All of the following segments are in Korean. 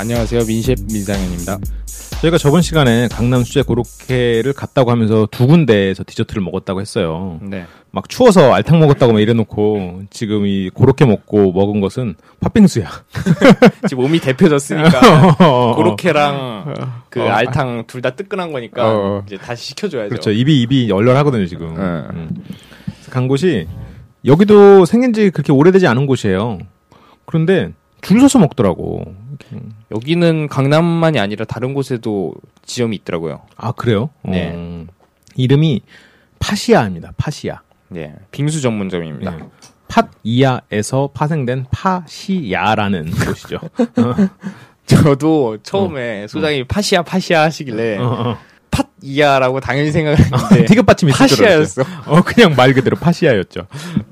안녕하세요. 민셰 민상현입니다. 저희가 저번 시간에 강남 수제 고로케를 갔다고 하면서 두 군데에서 디저트를 먹었다고 했어요 네. 막 추워서 알탕 먹었다고 막 이래놓고 지금 이 고로케 먹고 먹은 것은 팥빙수야 지금 몸이 데펴졌으니까 어. 고로케랑 그 어. 알탕 둘 다 뜨끈한 거니까 어. 이제 다시 시켜줘야죠. 그렇죠. 입이 입이 얼얼하거든요 지금. 네. 음. 간 곳이 여기도 생긴 지 그렇게 오래되지 않은 곳이에요. 그런데 줄 서서 먹더라고. 이렇게. 여기는 강남만이 아니라 다른 곳에도 지점이 있더라고요. 아 그래요? 네. 어. 이름이 파시아입니다. 파시아. 네. 빙수 전문점입니다. 네. 팥이야에서 파생된 파시야라는 곳이죠. 저도 처음에 소장이 파시아 파시아 하시길래 어, 어. 팥 이야라고 당연히 생각했는데 티귿 받침이 있을 줄 알았어요. 파시아였어. 어, 그냥 말 그대로 파시아였죠.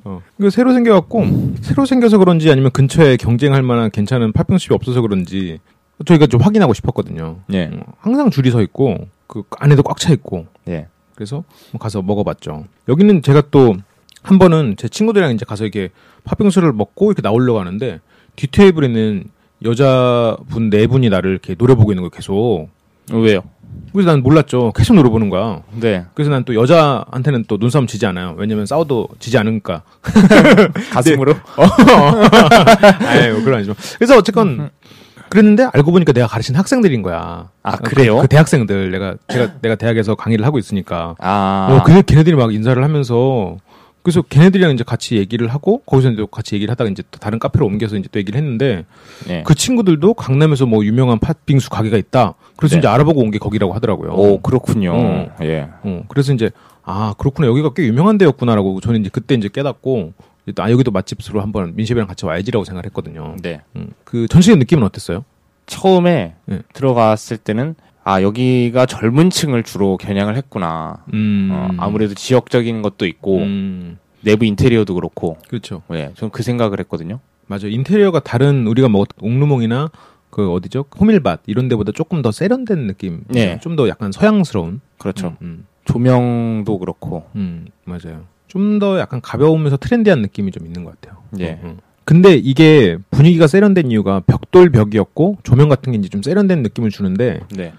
어. 이거 새로 생겨갖고, 새로 생겨서 그런지 아니면 근처에 경쟁할 만한 괜찮은 팥빙수집이 없어서 그런지, 저희가 좀 확인하고 싶었거든요. 네. 어, 항상 줄이 서 있고, 그 안에도 꽉 차 있고, 네. 그래서 뭐 가서 먹어봤죠. 여기는 제가 또, 한 번은 제 친구들이랑 이제 가서 이렇게 팥빙수를 먹고 이렇게 나오려고 하는데, 뒷테이블에는 여자분 네 분이 나를 이렇게 노려보고 있는 거예요, 계속. 왜요? 그래서 난 몰랐죠. 계속 노려보는 거야. 네. 그래서 난 또 여자한테는 또 눈싸움 지지 않아요. 왜냐면 싸워도 지지 않으니까. 가슴으로? 아유, 그건 아니죠. 그래서 어쨌건 그랬는데 알고 보니까 내가 가르친 학생들인 거야. 아, 그- 그래요? 그, 대학생들 내가 제가 내가 대학에서 강의를 하고 있으니까. 아. 어, 그 걔네들이 막 인사를 하면서 그래서 걔네들이랑 이제 같이 얘기를 하고 거기서 이제 같이 얘기를 하다가 이제 또 다른 카페로 옮겨서 이제 또 얘기를 했는데 네. 그 친구들도 강남에서 뭐 유명한 팥빙수 가게가 있다. 그래서 네. 이제 알아보고 온 게 거기라고 하더라고요. 오, 그렇군요. 어. 예. 어, 그래서 이제 아 그렇구나 여기가 꽤 유명한 데였구나라고 저는 이제 그때 이제 깨닫고 아 여기도 맛집으로 한번 민셰이랑 같이 와야지라고 생각했거든요. 네. 음, 그 전체적인 느낌은 어땠어요? 처음에 네. 들어갔을 때는 아 여기가 젊은 층을 주로 겨냥을 했구나. 음, 어, 아무래도 지역적인 것도 있고 음, 내부 인테리어도 그렇고. 그렇죠. 예, 저는 그 생각을 했거든요. 맞아 인테리어가 다른 우리가 먹었던 옥루몽이나 그 어디죠 호밀밭 이런 데보다 조금 더 세련된 느낌, 네. 좀더 약간 서양스러운. 그렇죠. 음, 조명도 그렇고. 음, 음, 맞아요. 좀 더 약간 가벼우면서 트렌디한 느낌이 좀 있는 것 같아요. 예. 어, 어. 근데 이게 분위기가 세련된 이유가 벽돌 벽이었고 조명 같은 게 이제 좀 세련된 느낌을 주는데 네.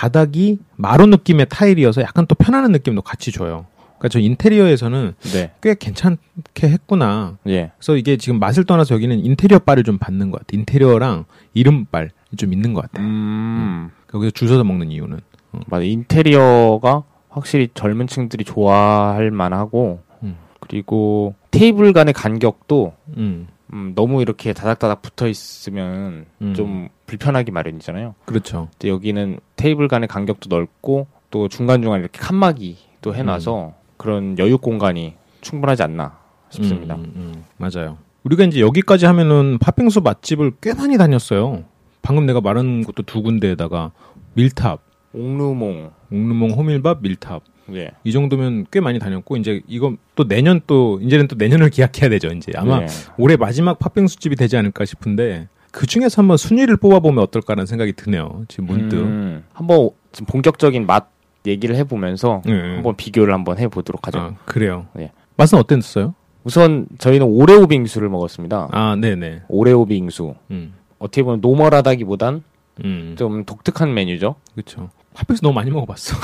바닥이 마루 느낌의 타일이어서 약간 또 편안한 느낌도 같이 줘요. 그러니까 저 인테리어에서는 네. 꽤 괜찮게 했구나. 예. 그래서 이게 지금 맛을 떠나서 여기는 인테리어 빨을 좀 받는 것 같아. 인테리어랑 이름빨이 좀 있는 것 같아. 음. 여기서 줄 서서 먹는 이유는. 맞아. 인테리어가 확실히 젊은 층들이 좋아할 만하고 음. 그리고 테이블 간의 간격도 음, 음, 너무 이렇게 다닥다닥 붙어 있으면 음. 좀 불편하기 마련이잖아요. 그렇죠. 근데 여기는 테이블 간의 간격도 넓고 또 중간중간 이렇게 칸막이 또 해놔서 그런 여유 공간이 충분하지 않나 싶습니다. 음, 음, 음. 맞아요. 우리가 이제 여기까지 하면은 팥빙수 맛집을 꽤 많이 다녔어요. 방금 내가 말한 것도 두 군데에다가 밀탑, 옥루몽, 옥루몽 호밀밥, 밀탑. 예. 이 정도면 꽤 많이 다녔고 이제 이거 또 내년 또 이제는 또 내년을 기약해야 되죠. 이제 아마 예. 올해 마지막 팥빙수 집이 되지 않을까 싶은데 그 중에서 한번 순위를 뽑아보면 어떨까라는 생각이 드네요. 지금 문득. 음, 한번 지금 본격적인 맛 얘기를 해보면서 예, 예. 한번 비교를 한번 해보도록 하죠. 아, 그래요. 예. 맛은 어땠어요? 우선 저희는 오레오 빙수를 먹었습니다. 아, 네네. 오레오 빙수. 음, 어떻게 보면 normal하다기보단 음, 좀 독특한 메뉴죠. 그렇죠. 팥빙수 너무 많이 먹어봤어.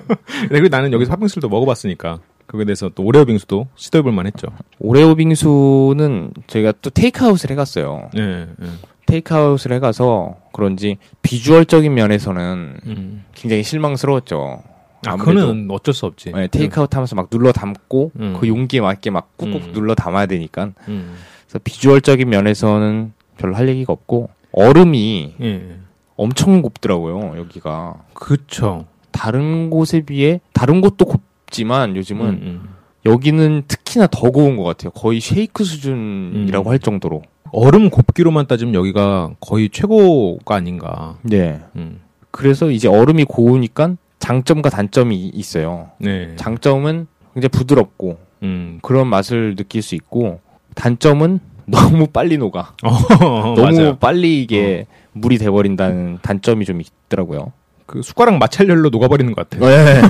그리고 나는 여기서 팥빙수를 또 먹어봤으니까 그거에 대해서 또 오레오 빙수도 시도해볼만 했죠. 오레오 빙수는 저희가 또 테이크아웃을 해갔어요. 예, 예. 테이크아웃을 해가서 그런지 비주얼적인 면에서는 음. 굉장히 실망스러웠죠. 아, 그거는 어쩔 수 없지. 네, 테이크아웃 하면서 막 눌러 담고 음. 그 용기에 맞게 막 꾹꾹 음. 눌러 담아야 되니까 음. 그래서 비주얼적인 면에서는 별로 할 얘기가 없고 얼음이 예, 예. 엄청 곱더라고요 여기가 그쵸. 다른 곳에 비해 다른 곳도 곱지만 요즘은 음, 음. 여기는 특히나 더 고운 것 같아요. 거의 쉐이크 수준이라고 음. 할 정도로. 얼음 곱기로만 따지면 여기가 거의 최고가 아닌가. 네. 음. 그래서 이제 얼음이 고우니까 장점과 단점이 이- 있어요. 네. 장점은 굉장히 부드럽고 음. 그런 맛을 느낄 수 있고 단점은 너무 빨리 녹아. 어, 너무 맞아요. 빨리 이게 물이 돼버린다는 단점이 좀 있더라고요. 그 숟가락 마찰열로 녹아버리는 것 같아. 네.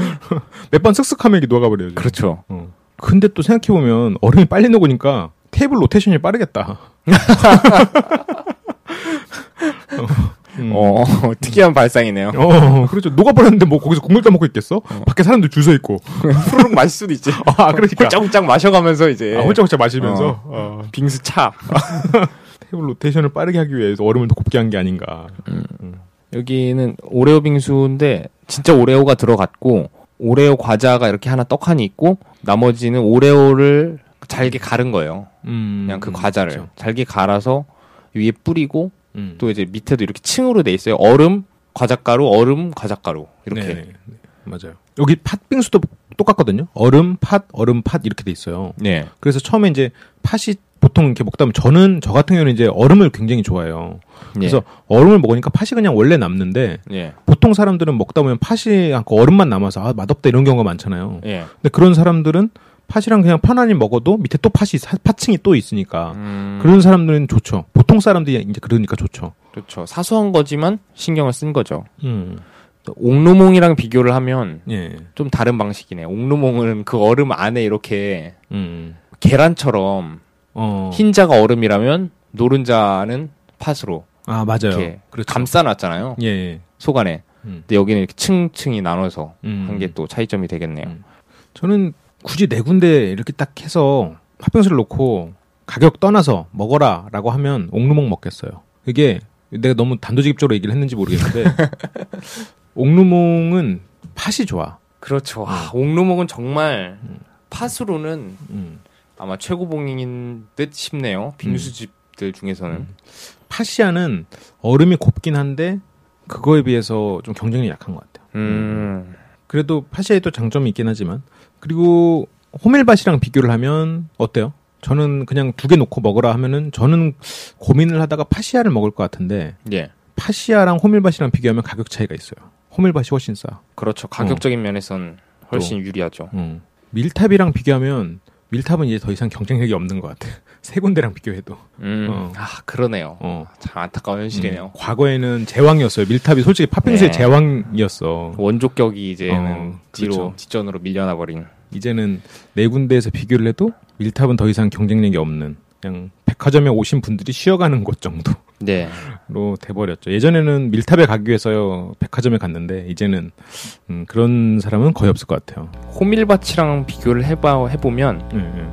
몇번 쓱쓱하면 이게 녹아버려요. 그렇죠. 어. 근데 또 생각해보면 얼음이 빨리 녹으니까 테이블 로테이션이 빠르겠다. 음. 어, 특이한 발상이네요. 어, 그렇죠. 녹아버렸는데 뭐 거기서 국물 따먹고 있겠어? 밖에 사람들 줄 서 있고. 후루룩 마실 수도 있지. 아, 그러니까. 홀짝홀짝 마셔가면서 이제 아, 홀짝홀짝 마시면서 어, 빙수 차. 테이블 로테이션을 빠르게 하기 위해서 얼음을 더 곱게 한 게 아닌가. 여기는 오레오 빙수인데 진짜 오레오가 들어갔고 오레오 과자가 이렇게 하나 떡하니 있고 나머지는 오레오를 잘게 갈은 거예요. 음, 그냥 그 음, 과자를 그렇죠. 잘게 갈아서 위에 뿌리고 음. 또 이제 밑에도 이렇게 층으로 돼 있어요. 얼음, 과자가루, 얼음, 과자가루 이렇게. 네, 네, 네. 맞아요. 여기 팥빙수도 똑같거든요. 얼음, 팥, 얼음, 팥 이렇게 돼 있어요. 네. 그래서 처음에 이제 팥이 보통 이렇게 먹다 보면 저는 저 같은 경우는 이제 얼음을 굉장히 좋아해요. 그래서 얼음을 먹으니까 팥이 그냥 원래 남는데 예. 보통 사람들은 먹다 보면 팥이 않고 얼음만 남아서 아, 맛없다 이런 경우가 많잖아요. 예. 근데 그런 사람들은 팥이랑 그냥 편안히 먹어도 밑에 또 팥이 사- 팥층이 또 있으니까 음, 그런 사람들은 좋죠. 보통 사람들이 이제 그러니까 좋죠. 그렇죠. 사소한 거지만 신경을 쓴 거죠. 음. 또 옥루몽이랑 비교를 하면 예. 좀 다른 방식이네요. 옥루몽은 그 얼음 안에 이렇게 음. 계란처럼 어. 흰자가 얼음이라면 노른자는 팥으로 아 맞아요. 이렇게 그렇죠. 감싸놨잖아요. 예. 예. 속 안에. 음. 근데 여기는 이렇게 층층이 나눠서 음. 한게 또 차이점이 되겠네요. 음. 저는 굳이 네 군데 이렇게 딱 해서 팥빙수를 놓고 가격 떠나서 먹어라라고 하면 옥루몽 먹겠어요. 이게 내가 너무 단도직입적으로 얘기를 했는지 모르겠는데 옥루몽은 팥이 좋아. 그렇죠. 아, 옥루몽은 정말 음. 팥으로는 음. 아마 최고봉인 듯 싶네요. 빙수집들 중에서는. 음. 파시아는 얼음이 곱긴 한데 그거에 비해서 좀 경쟁력이 약한 것 같아요. 음. 그래도 파시아에도 장점이 있긴 하지만 그리고 호밀밭이랑 비교를 하면 어때요? 저는 그냥 두 개 놓고 먹으라 하면은 저는 고민을 하다가 파시아를 먹을 것 같은데 예. 파시아랑 호밀밭이랑 비교하면 가격 차이가 있어요. 호밀밭이 훨씬 싸. 그렇죠. 가격적인 면에선 훨씬 유리하죠. 음. 밀탑이랑 비교하면 밀탑은 이제 더 이상 경쟁력이 없는 것 같아. 세 군데랑 비교해도. 음. 어. 아, 그러네요. 어. 참 안타까운 현실이네요. 음, 과거에는 제왕이었어요. 밀탑이 솔직히 팥빙수의 네. 제왕이었어. 원조격이 이제는 어, 뒤로 그렇죠. 뒷전으로 밀려나 버린. 이제는 네 군데에서 비교를 해도 밀탑은 더 이상 경쟁력이 없는 그냥 백화점에 오신 분들이 쉬어가는 곳 정도로 네. 돼버렸죠. 예전에는 밀탑에 가기 위해서 백화점에 갔는데 이제는 음, 그런 사람은 거의 없을 것 같아요. 호밀밭이랑 비교를 해봐 해보면 예, 예.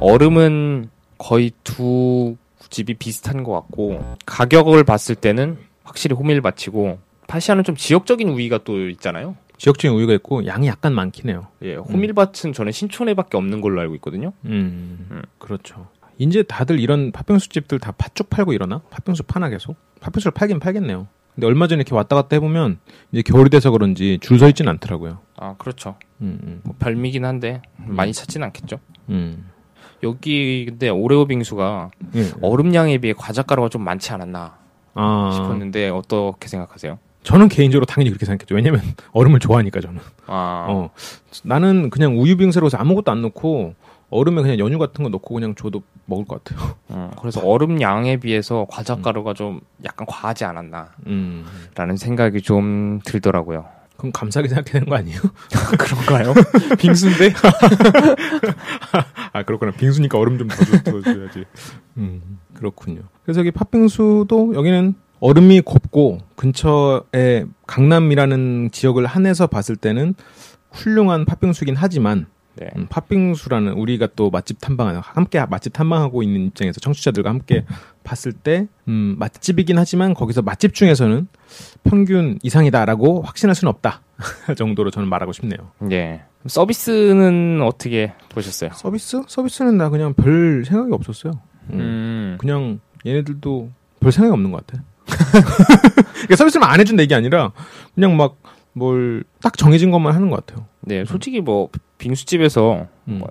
얼음은 거의 두 집이 비슷한 것 같고 가격을 봤을 때는 확실히 호밀 밭이고 파시아는 좀 지역적인 우위가 또 있잖아요. 지역적인 우유가 있고 양이 약간 많긴 해요. 예, 호밀밭은 저는 신촌에밖에 없는 걸로 알고 있거든요. 음, 음. 그렇죠. 이제 다들 이런 팥빙수 집들 다 팥죽 팔고 이러나? 팥빙수 파나 계속? 팥빙수를 팔긴 팔겠네요. 근데 얼마 전에 이렇게 왔다 갔다 해보면 이제 겨울이 돼서 그런지 줄 서 있진 않더라고요. 아 그렇죠. 음, 음, 뭐 별미긴 한데 많이 찾진 않겠죠. 음. 여기 근데 오레오 빙수가 예. 얼음량에 비해 과자가루가 좀 많지 않았나 아, 싶었는데 어떻게 생각하세요? 저는 개인적으로 당연히 그렇게 생각했죠. 왜냐면 얼음을 좋아하니까 저는. 아, 어, 나는 그냥 우유 빙수로 해서 아무것도 안 넣고 얼음에 그냥 연유 같은 거 넣고 그냥 줘도 먹을 것 같아요. 음, 그래서 얼음량에 비해서 과자 가루가 좀 약간 과하지 않았나라는 음. 생각이 좀 들더라고요. 그럼 감사하게 생각해야 되는 거 아니에요? 그런가요? 빙수인데? 아 그렇구나. 빙수니까 얼음 좀더 줘야지. 음 그렇군요. 그래서 여기 팥빙수도 여기는 얼음이 곱고 근처에 강남이라는 지역을 한해서 봤을 때는 훌륭한 팥빙수긴 하지만 네. 음, 팥빙수라는 우리가 또 맛집 탐방 함께 맛집 탐방하고 있는 입장에서 청취자들과 함께 봤을 때 음, 맛집이긴 하지만 거기서 맛집 중에서는 평균 이상이다라고 확신할 수는 없다 정도로 저는 말하고 싶네요. 예. 서비스는 어떻게 보셨어요? 서비스? 서비스는 나 그냥 별 생각이 없었어요. 음. 음, 그냥 얘네들도 별 생각이 없는 것 같아. 그러니까 서비스를 안 해준다 이게 아니라 그냥 막 뭘 딱 정해진 것만 하는 것 같아요. 네, 솔직히 뭐 빙수집에서 음. 뭐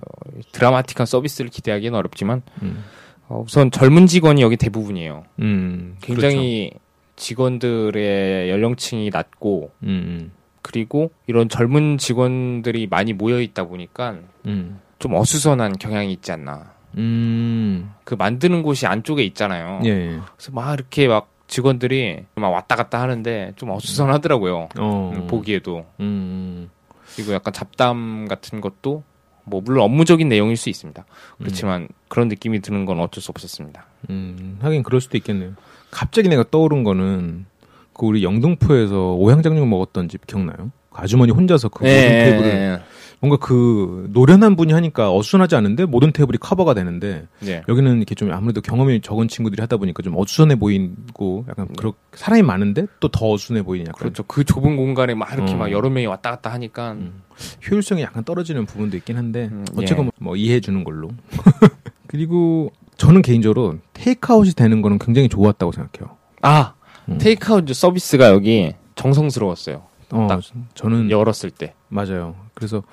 드라마틱한 서비스를 기대하기는 어렵지만 음. 어, 우선 젊은 직원이 여기 대부분이에요. 음, 굉장히 직원들의 연령층이 낮고 그렇죠. 음, 그리고 이런 젊은 직원들이 많이 모여 있다 보니까 음, 좀 어수선한 경향이 있지 않나. 음, 그 만드는 곳이 안쪽에 있잖아요. 예, 예. 그래서 막 이렇게 막 직원들이 막 왔다 갔다 하는데 좀 어수선하더라고요. 어, 음, 보기에도 음, 그리고 약간 잡담 같은 것도 뭐 물론 업무적인 내용일 수 있습니다. 그렇지만 그런 느낌이 드는 건 어쩔 수 없었습니다. 음, 하긴 그럴 수도 있겠네요. 갑자기 내가 떠오른 거는 그 우리 영등포에서 오향장육 먹었던 집 기억나요? 그 아주머니 혼자서 그 모든 테이블을 뭔가 그 노련한 분이 하니까 어수선하지 않은데 모든 테이블이 커버가 되는데 네. 여기는 이렇게 좀 아무래도 경험이 적은 친구들이 하다 보니까 좀 어수선해 보이고 약간 그렇 사람이 많은데 또 더 어수선해 보이는 약간 그렇죠. 그 좁은 공간에 막 이렇게 어. 막 여러 명이 왔다 갔다 하니까 음. 효율성이 약간 떨어지는 부분도 있긴 한데 음, 어쨌건 예. 뭐 이해해 주는 걸로 그리고 저는 개인적으로 테이크아웃이 되는 거는 굉장히 좋았다고 생각해요. 아 음. 테이크아웃 서비스가 여기 정성스러웠어요. 어, 딱 저는 열었을 때 맞아요. 그래서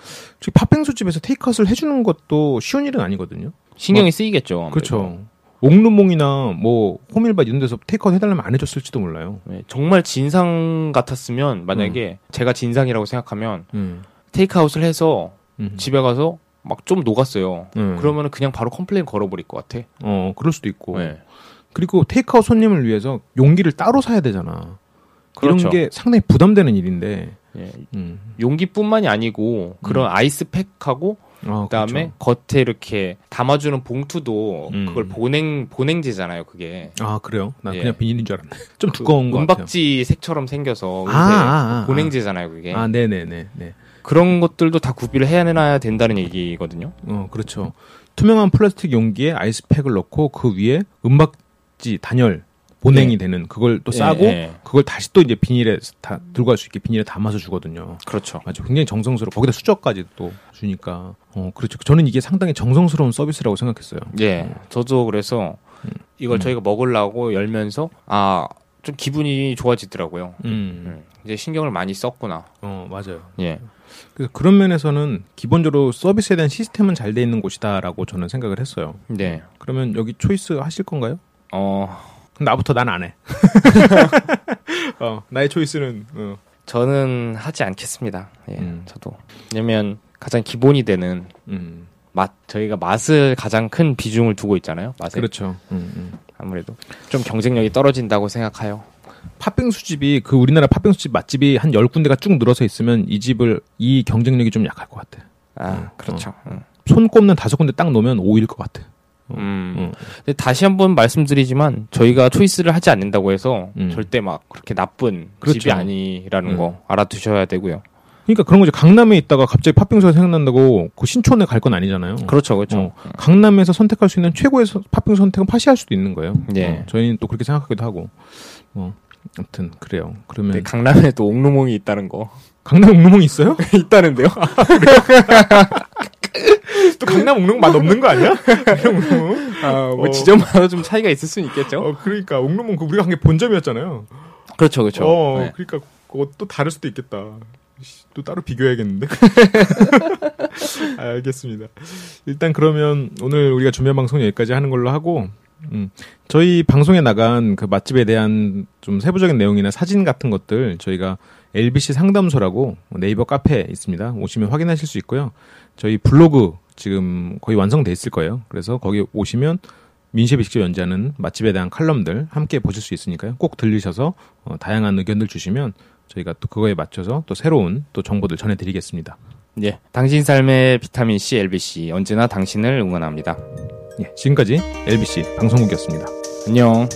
팥빙수 집에서 테이크아웃을 해주는 것도 쉬운 일은 아니거든요. 신경이 쓰이겠죠. 아무래도. 그렇죠. 옥루몽이나 뭐 호밀밭 이런 데서 테이크아웃 해달라면 안 해줬을지도 몰라요. 네, 정말 진상 같았으면 만약에 제가 진상이라고 생각하면 음. 테이크아웃을 해서 음. 집에 가서 막 좀 녹았어요. 음. 그러면은 그냥 바로 컴플레인 걸어버릴 것 같아. 어 그럴 수도 있고. 네. 그리고 테이크아웃 손님을 위해서 용기를 따로 사야 되잖아. 그렇죠. 이런 게 상당히 부담되는 일인데. 예, 음. 용기뿐만이 아니고 그런 아이스팩하고 아, 그다음에 겉에 이렇게 담아주는 봉투도 음. 그걸 보냉 보냉제잖아요. 그게 그렇죠. 아 그래요? 나 예. 그냥 비닐인 줄 알았네. 좀 두꺼운 그거 같아요. 은박지 색처럼 생겨서 아, 은색 아, 아, 보냉제잖아요. 그게 아 네네네. 네. 그런 것들도 다 구비를 해놔야 된다는 얘기거든요. 어 그렇죠. 투명한 플라스틱 용기에 아이스팩을 넣고 그 위에 은박지 단열 보냉이 예. 되는 그걸 또 예, 싸고 예. 그걸 다시 또 이제 비닐에 다 들고 갈 수 있게 비닐에 담아서 주거든요. 그렇죠. 맞아. 굉장히 정성스러워. 거기다 수저까지 또 주니까. 어, 그렇죠. 저는 이게 상당히 정성스러운 서비스라고 생각했어요. 예, 저도 그래서 이걸 음. 저희가 먹으려고 열면서 아 좀 기분이 좋아지더라고요. 음. 음, 이제 신경을 많이 썼구나. 어, 맞아요. 예, 그래서 그런 면에서는 기본적으로 서비스에 대한 시스템은 잘 돼 있는 곳이다라고 저는 생각을 했어요. 네. 그러면 여기 초이스 하실 건가요? 어, 나부터 난 안 해. 어, 나의 초이스는 어. 저는 하지 않겠습니다. 예, 음. 저도. 왜냐면 가장 기본이 되는 음. 맛, 저희가 맛을 가장 큰 비중을 두고 있잖아요. 맛에. 그렇죠. 음, 음. 아무래도 좀 경쟁력이 떨어진다고 생각해요. 팥빙수 집이 그 우리나라 팥빙수 집 맛집이 한 열 군데가 쭉 늘어서 있으면 이 집을 이 경쟁력이 좀 약할 것 같아. 아, 어, 그렇죠. 음. 손 꼽는 다섯 군데 딱 놓으면 5일 것 같아. 음. 음. 근데 다시 한번 말씀드리지만 저희가 초이스를 하지 않는다고 해서 음. 절대 막 그렇게 나쁜 그렇죠. 집이 아니라는 음. 거 알아두셔야 되고요. 그러니까 그런 거죠. 강남에 있다가 갑자기 팥빙수가 생각난다고 그 신촌에 갈 건 아니잖아요. 그렇죠, 그렇죠. 어, 강남에서 선택할 수 있는 최고의 서- 팥빙수 선택은 팥이 할 수도 있는 거예요. 예. 어, 저희는 또 그렇게 생각하기도 하고. 뭐 아무튼 그래요. 그러면 근데 강남에 또 옥루몽이 있다는 거 강남 옥루몽 있어요? 있다는데요? 또 강남 옥루몽 맛 없는 거 아니야? 아, 뭐 어. 지점마다 좀 차이가 있을 수는 있겠죠. 어, 그러니까 옥루몽 그 우리가 한 게 본점이었잖아요. 그렇죠, 그렇죠. 어, 네. 그러니까 그거 또 다를 수도 있겠다. 씨, 또 따로 비교해야겠는데. 알겠습니다. 일단 그러면 오늘 우리가 준비한 방송 여기까지 하는 걸로 하고, 음, 저희 방송에 나간 그 맛집에 대한 좀 세부적인 내용이나 사진 같은 것들 저희가 LBC 상담소라고 네이버 카페에 있습니다. 오시면 확인하실 수 있고요. 저희 블로그 지금 거의 완성돼 있을 거예요. 그래서 거기 오시면 민셰비 직접 연재하는 맛집에 대한 칼럼들 함께 보실 수 있으니까요. 꼭 들리셔서 어, 다양한 의견들 주시면 저희가 또 그거에 맞춰서 또 새로운 또 정보들 전해드리겠습니다. 예. 당신 삶의 비타민 C, LBC 언제나 당신을 응원합니다. 예, 지금까지 LBC 방송국이었습니다. 안녕.